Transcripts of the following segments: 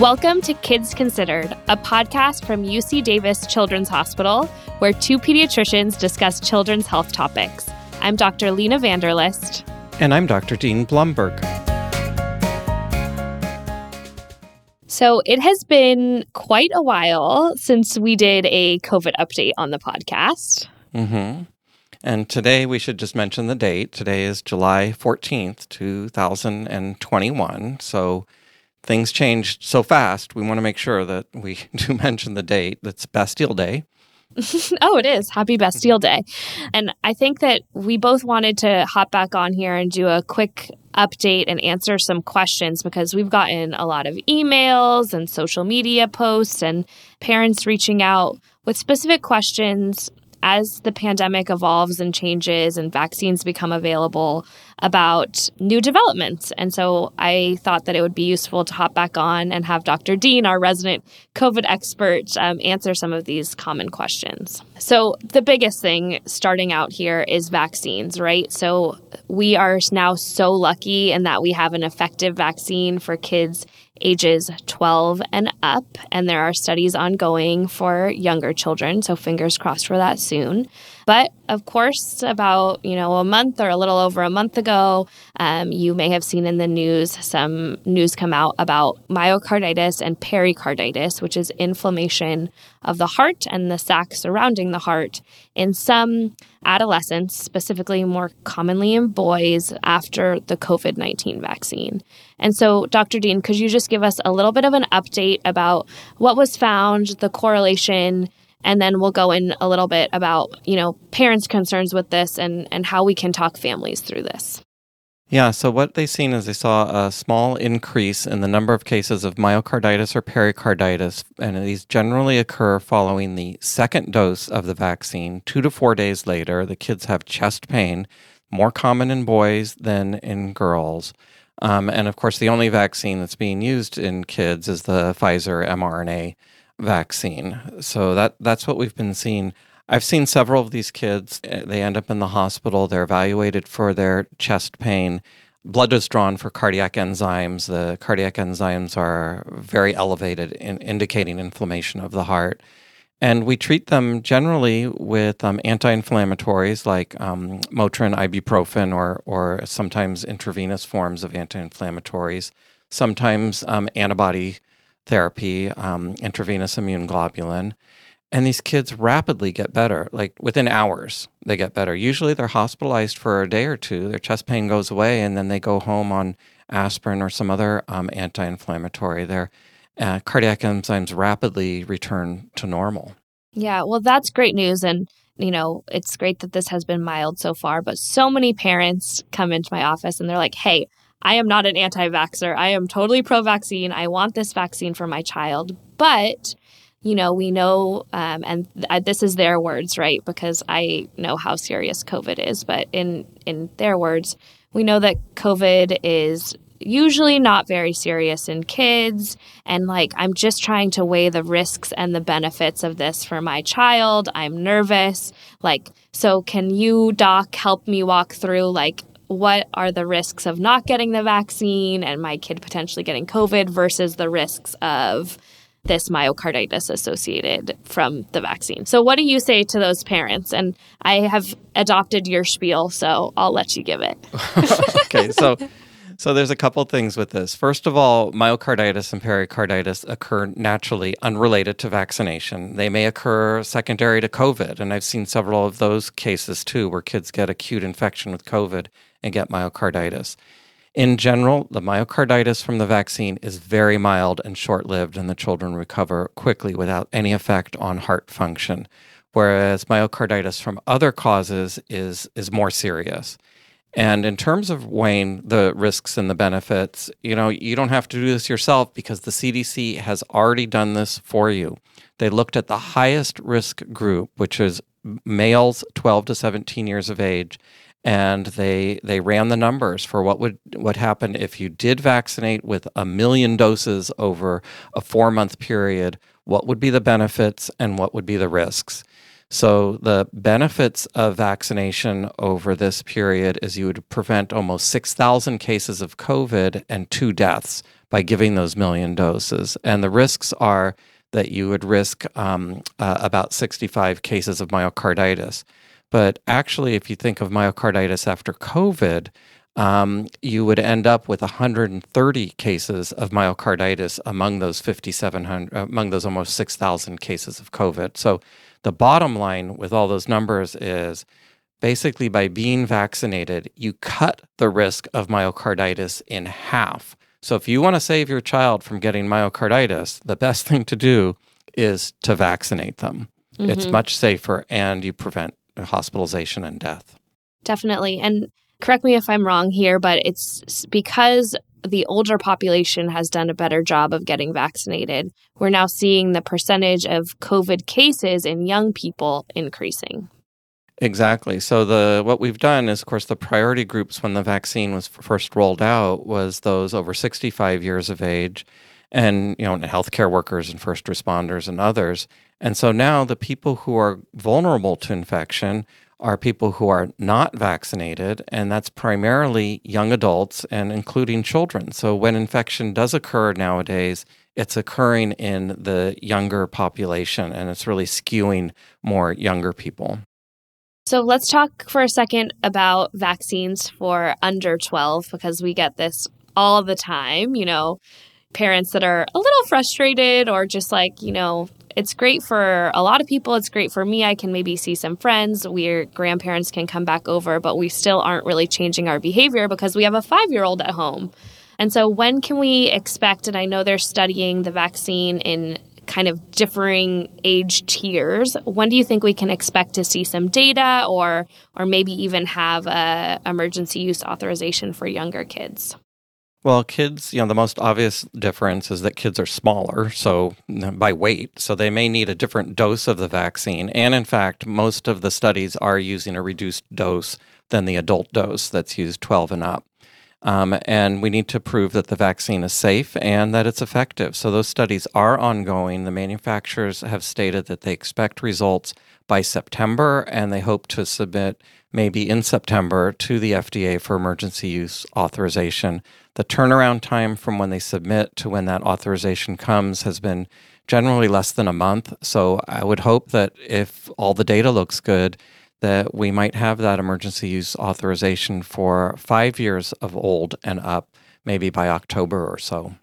Welcome to Kids Considered, a podcast from UC Davis Children's Hospital, where two pediatricians discuss children's health topics. I'm Dr. Lena van der List. And I'm Dr. Dean Blumberg. So it has been quite a while since we did a COVID update on the podcast. Mm-hmm. And today we should just mention the date. Today is July 14th, 2021. So things changed so fast, we want to make sure that we do mention the date. That's Bastille Day. oh, it is. Happy Bastille Day. And I think that we both wanted to hop back on here and do a quick update and answer some questions because we've gotten a lot of emails and social media posts and parents reaching out with specific questions as the pandemic evolves and changes and vaccines become available about new developments. And so I thought that it would be useful to hop back on and have Dr. Dean, our resident COVID expert, um, answer some of these common questions. So, the biggest thing starting out here is vaccines, right? So, we are now so lucky in that we have an effective vaccine for kids ages 12 and up, and there are studies ongoing for younger children, so fingers crossed for that soon. But of course, about you know a month or a little over a month ago, um, you may have seen in the news some news come out about myocarditis and pericarditis, which is inflammation of the heart and the sac surrounding the heart in some adolescents, specifically more commonly in boys after the COVID 19 vaccine. And so, Dr. Dean, could you just give us a little bit of an update about what was found, the correlation? And then we'll go in a little bit about you know parents concerns with this and and how we can talk families through this. Yeah so what they've seen is they saw a small increase in the number of cases of myocarditis or pericarditis and these generally occur following the second dose of the vaccine two to four days later. The kids have chest pain more common in boys than in girls. Um, and of course the only vaccine that's being used in kids is the pfizer mrna vaccine. So that that's what we've been seeing. I've seen several of these kids. Eh, they end up in the hospital. They're evaluated for their chest pain. Blood is drawn for cardiac enzymes. The cardiac enzymes are very elevated, in indicating inflammation of the heart. And we treat them generally with um, anti-inflammatories like um, Motrin, ibuprofen, or or sometimes intravenous forms of anti-inflammatories. Sometimes um, antibody therapy, um, intravenous immune globulin. And these kids rapidly get better, like within hours, they get better. Usually they're hospitalized for a day or two, their chest pain goes away, and then they go home on aspirin or some other um, anti inflammatory. Their uh, cardiac enzymes rapidly return to normal. Yeah, well, that's great news. And, you know, it's great that this has been mild so far, but so many parents come into my office and they're like, hey, I am not an anti vaxxer. I am totally pro vaccine. I want this vaccine for my child. But, you know, we know, um, and th- this is their words, right? Because I know how serious COVID is. But in, in their words, we know that COVID is usually not very serious in kids. And like, I'm just trying to weigh the risks and the benefits of this for my child. I'm nervous. Like, so can you, doc, help me walk through like what are the risks of not getting the vaccine and my kid potentially getting COVID versus the risks of this myocarditis associated from the vaccine. So, what do you say to those parents? And I have adopted your spiel, so I'll let you give it. okay, so so there's a couple things with this. First of all, myocarditis and pericarditis occur naturally unrelated to vaccination. They may occur secondary to COVID, and I've seen several of those cases too where kids get acute infection with COVID and get myocarditis. In general, the myocarditis from the vaccine is very mild and short lived, and the children recover quickly without any effect on heart function. Whereas myocarditis from other causes is, is more serious. And in terms of weighing the risks and the benefits, you know, you don't have to do this yourself because the CDC has already done this for you. They looked at the highest risk group, which is males 12 to 17 years of age, and they they ran the numbers for what would what happen if you did vaccinate with a million doses over a 4-month period, what would be the benefits and what would be the risks. So, the benefits of vaccination over this period is you would prevent almost 6,000 cases of COVID and two deaths by giving those million doses. And the risks are that you would risk um, uh, about 65 cases of myocarditis. But actually, if you think of myocarditis after COVID, um, you would end up with 130 cases of myocarditis among those 5,700, among those almost 6,000 cases of COVID. So the bottom line with all those numbers is basically by being vaccinated, you cut the risk of myocarditis in half. So if you want to save your child from getting myocarditis, the best thing to do is to vaccinate them. Mm-hmm. It's much safer and you prevent hospitalization and death. Definitely. And correct me if I'm wrong here, but it's because the older population has done a better job of getting vaccinated. We're now seeing the percentage of COVID cases in young people increasing. Exactly. So the what we've done is, of course, the priority groups when the vaccine was first rolled out was those over 65 years of age, and you know, healthcare workers and first responders and others. And so now the people who are vulnerable to infection are people who are not vaccinated, and that's primarily young adults and including children. So when infection does occur nowadays, it's occurring in the younger population and it's really skewing more younger people. So let's talk for a second about vaccines for under 12 because we get this all the time. You know, parents that are a little frustrated or just like, you know, it's great for a lot of people. It's great for me. I can maybe see some friends. We are grandparents can come back over, but we still aren't really changing our behavior because we have a five year old at home. And so, when can we expect? And I know they're studying the vaccine in kind of differing age tiers. When do you think we can expect to see some data, or or maybe even have a emergency use authorization for younger kids? Well, kids, you know, the most obvious difference is that kids are smaller, so by weight, so they may need a different dose of the vaccine. And in fact, most of the studies are using a reduced dose than the adult dose that's used 12 and up. Um, and we need to prove that the vaccine is safe and that it's effective. So those studies are ongoing. The manufacturers have stated that they expect results by September and they hope to submit maybe in September to the FDA for emergency use authorization. The turnaround time from when they submit to when that authorization comes has been generally less than a month. So I would hope that if all the data looks good, that we might have that emergency use authorization for five years of old and up, maybe by October or so.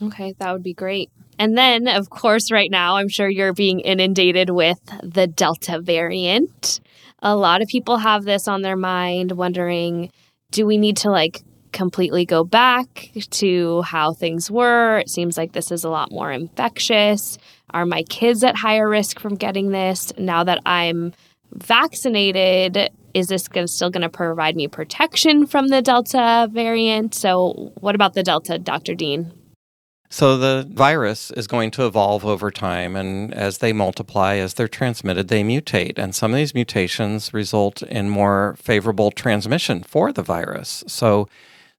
Okay, that would be great. And then, of course, right now, I'm sure you're being inundated with the Delta variant. A lot of people have this on their mind, wondering do we need to like completely go back to how things were? It seems like this is a lot more infectious. Are my kids at higher risk from getting this now that I'm vaccinated? Is this gonna, still going to provide me protection from the Delta variant? So, what about the Delta, Dr. Dean? So the virus is going to evolve over time, and as they multiply, as they're transmitted, they mutate. And some of these mutations result in more favorable transmission for the virus. So,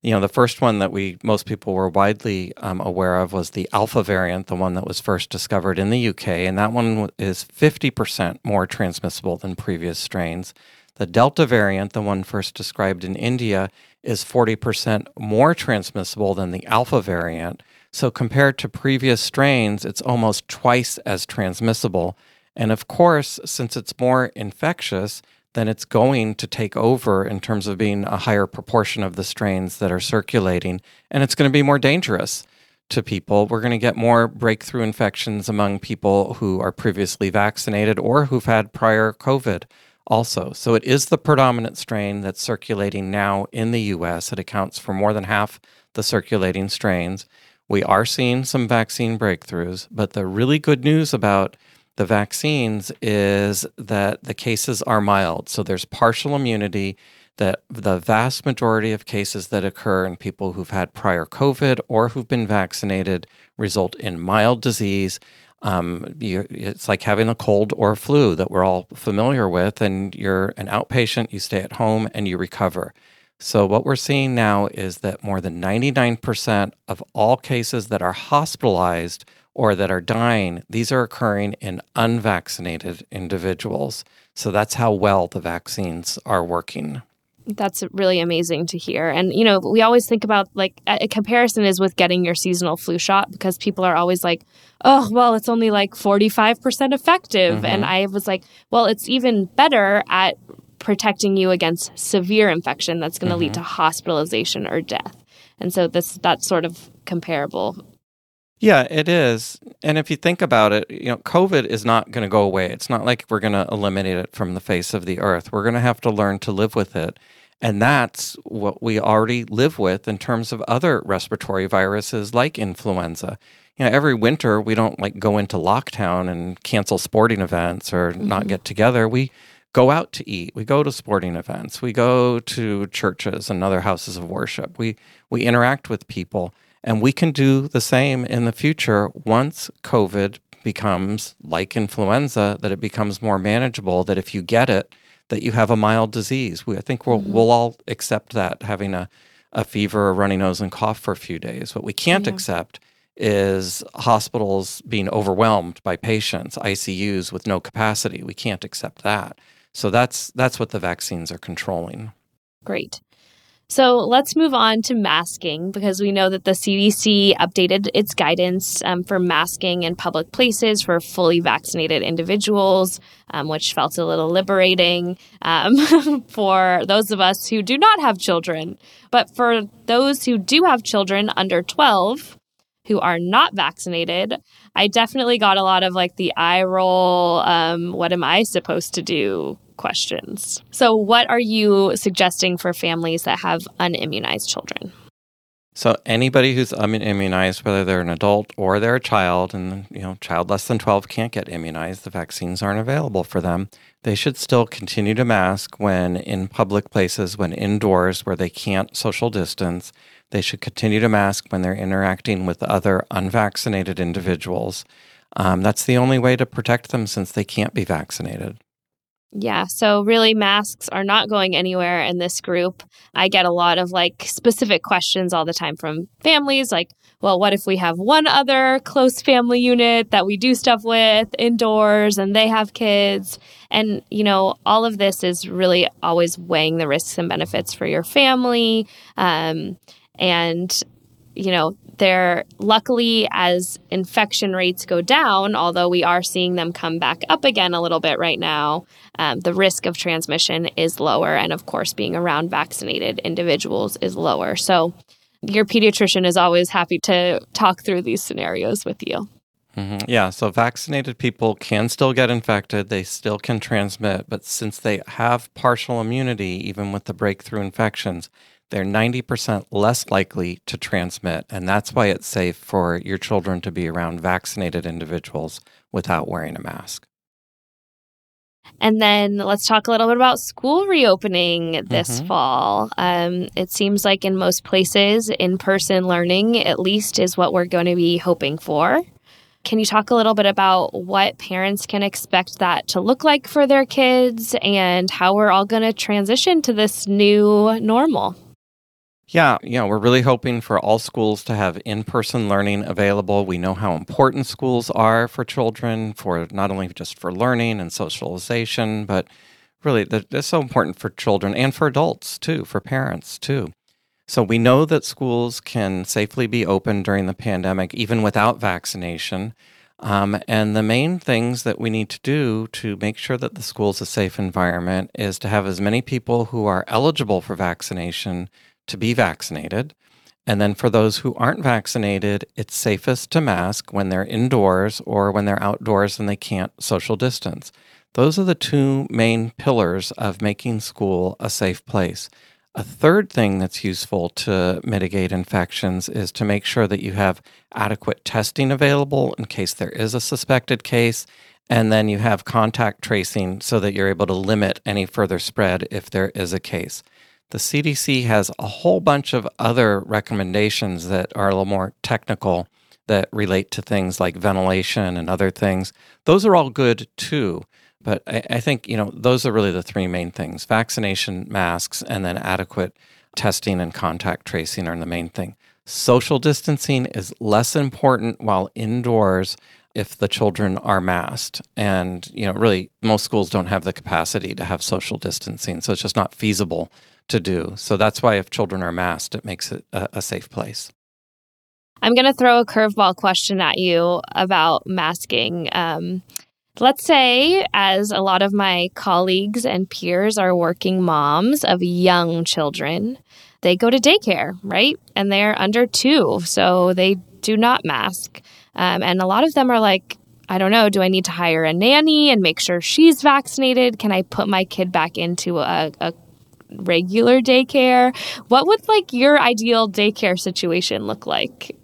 you know, the first one that we most people were widely um, aware of was the alpha variant, the one that was first discovered in the UK, and that one is 50% more transmissible than previous strains. The Delta variant, the one first described in India, is 40% more transmissible than the alpha variant. So, compared to previous strains, it's almost twice as transmissible. And of course, since it's more infectious, then it's going to take over in terms of being a higher proportion of the strains that are circulating. And it's going to be more dangerous to people. We're going to get more breakthrough infections among people who are previously vaccinated or who've had prior COVID also. So it is the predominant strain that's circulating now in the US. It accounts for more than half the circulating strains. We are seeing some vaccine breakthroughs, but the really good news about the vaccines is that the cases are mild. So there's partial immunity that the vast majority of cases that occur in people who've had prior COVID or who've been vaccinated result in mild disease. Um, you, it's like having a cold or a flu that we're all familiar with, and you're an outpatient, you stay at home, and you recover. So, what we're seeing now is that more than 99% of all cases that are hospitalized or that are dying, these are occurring in unvaccinated individuals. So, that's how well the vaccines are working. That's really amazing to hear. And, you know, we always think about like a comparison is with getting your seasonal flu shot because people are always like, oh, well, it's only like 45% effective. Mm-hmm. And I was like, well, it's even better at protecting you against severe infection that's going to mm-hmm. lead to hospitalization or death. And so this that's sort of comparable yeah, it is. And if you think about it, you know, COVID is not going to go away. It's not like we're going to eliminate it from the face of the earth. We're going to have to learn to live with it. And that's what we already live with in terms of other respiratory viruses like influenza. You know, every winter we don't like go into lockdown and cancel sporting events or mm-hmm. not get together. We go out to eat. We go to sporting events. We go to churches and other houses of worship. We we interact with people. And we can do the same in the future once COVID becomes like influenza, that it becomes more manageable, that if you get it, that you have a mild disease. We, I think we'll, mm-hmm. we'll all accept that having a, a fever, a runny nose, and cough for a few days. What we can't yeah. accept is hospitals being overwhelmed by patients, ICUs with no capacity. We can't accept that. So that's that's what the vaccines are controlling. Great. So let's move on to masking because we know that the CDC updated its guidance um, for masking in public places for fully vaccinated individuals, um, which felt a little liberating um, for those of us who do not have children. But for those who do have children under 12, who are not vaccinated, I definitely got a lot of like the eye roll, um, what am I supposed to do questions. So, what are you suggesting for families that have unimmunized children? So anybody who's unimmunized, whether they're an adult or they're a child, and you know, child less than 12 can't get immunized, the vaccines aren't available for them. They should still continue to mask when in public places, when indoors where they can't social distance. They should continue to mask when they're interacting with other unvaccinated individuals. Um, that's the only way to protect them since they can't be vaccinated. Yeah, so really masks are not going anywhere in this group. I get a lot of like specific questions all the time from families like, well, what if we have one other close family unit that we do stuff with indoors and they have kids? And, you know, all of this is really always weighing the risks and benefits for your family. Um, and, you know, they're luckily as infection rates go down, although we are seeing them come back up again a little bit right now, um, the risk of transmission is lower. And of course, being around vaccinated individuals is lower. So your pediatrician is always happy to talk through these scenarios with you. Mm-hmm. Yeah, so vaccinated people can still get infected, they still can transmit, but since they have partial immunity, even with the breakthrough infections, they're 90% less likely to transmit. And that's why it's safe for your children to be around vaccinated individuals without wearing a mask. And then let's talk a little bit about school reopening this mm-hmm. fall. Um, it seems like in most places, in person learning at least is what we're going to be hoping for. Can you talk a little bit about what parents can expect that to look like for their kids and how we're all going to transition to this new normal? Yeah, yeah, we're really hoping for all schools to have in person learning available. We know how important schools are for children, for not only just for learning and socialization, but really they're so important for children and for adults too, for parents too. So we know that schools can safely be open during the pandemic, even without vaccination. Um, and the main things that we need to do to make sure that the school is a safe environment is to have as many people who are eligible for vaccination to be vaccinated. And then for those who aren't vaccinated, it's safest to mask when they're indoors or when they're outdoors and they can't social distance. Those are the two main pillars of making school a safe place. A third thing that's useful to mitigate infections is to make sure that you have adequate testing available in case there is a suspected case, and then you have contact tracing so that you're able to limit any further spread if there is a case. The CDC has a whole bunch of other recommendations that are a little more technical that relate to things like ventilation and other things. Those are all good too. But I, I think, you know, those are really the three main things vaccination, masks, and then adequate testing and contact tracing are the main thing. Social distancing is less important while indoors if the children are masked. And, you know, really, most schools don't have the capacity to have social distancing. So it's just not feasible to do. So that's why if children are masked, it makes it a, a safe place. I'm going to throw a curveball question at you about masking. Um, let's say, as a lot of my colleagues and peers are working moms of young children, they go to daycare, right? And they're under two, so they do not mask. Um, and a lot of them are like, I don't know, do I need to hire a nanny and make sure she's vaccinated? Can I put my kid back into a, a regular daycare? What would like your ideal daycare situation look like?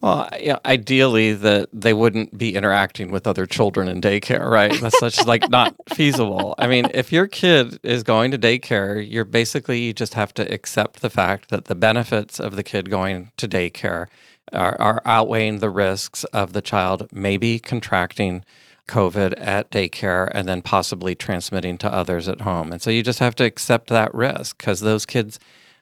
Well, yeah, ideally that they wouldn't be interacting with other children in daycare, right? That's just like not feasible. I mean, if your kid is going to daycare, you're basically you just have to accept the fact that the benefits of the kid going to daycare are, are outweighing the risks of the child maybe contracting COVID at daycare and then possibly transmitting to others at home. And so you just have to accept that risk because those kids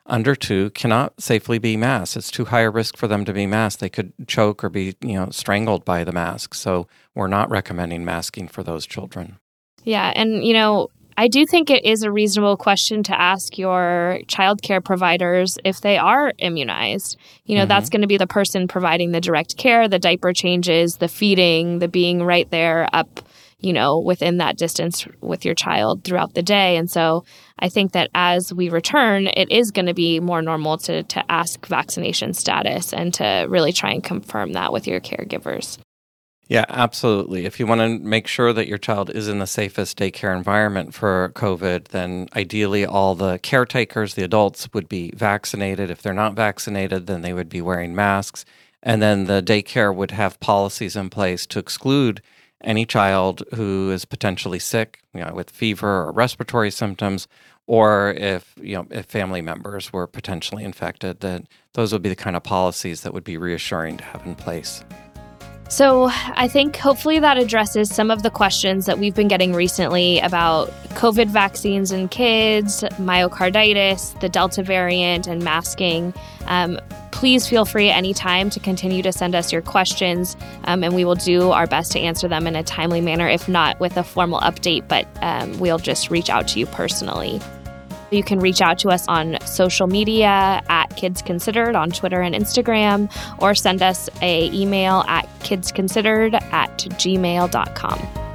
under two cannot safely be masked. It's too high a risk for them to be masked. They could choke or be, you know, strangled by the mask. So we're not recommending masking for those children. Yeah, and you know, I do think it is a reasonable question to ask your childcare providers if they are immunized. You know, mm-hmm. that's going to be the person providing the direct care, the diaper changes, the feeding, the being right there up you know, within that distance with your child throughout the day. And so I think that as we return, it is going to be more normal to, to ask vaccination status and to really try and confirm that with your caregivers. Yeah, absolutely. If you want to make sure that your child is in the safest daycare environment for COVID, then ideally all the caretakers, the adults, would be vaccinated. If they're not vaccinated, then they would be wearing masks. And then the daycare would have policies in place to exclude any child who is potentially sick, you know, with fever or respiratory symptoms, or if you know if family members were potentially infected, then those would be the kind of policies that would be reassuring to have in place. So, I think hopefully that addresses some of the questions that we've been getting recently about COVID vaccines in kids, myocarditis, the Delta variant, and masking. Um, please feel free anytime to continue to send us your questions, um, and we will do our best to answer them in a timely manner, if not with a formal update, but um, we'll just reach out to you personally. You can reach out to us on social media at Kids Considered on Twitter and Instagram, or send us a email at kidsconsidered at gmail.com.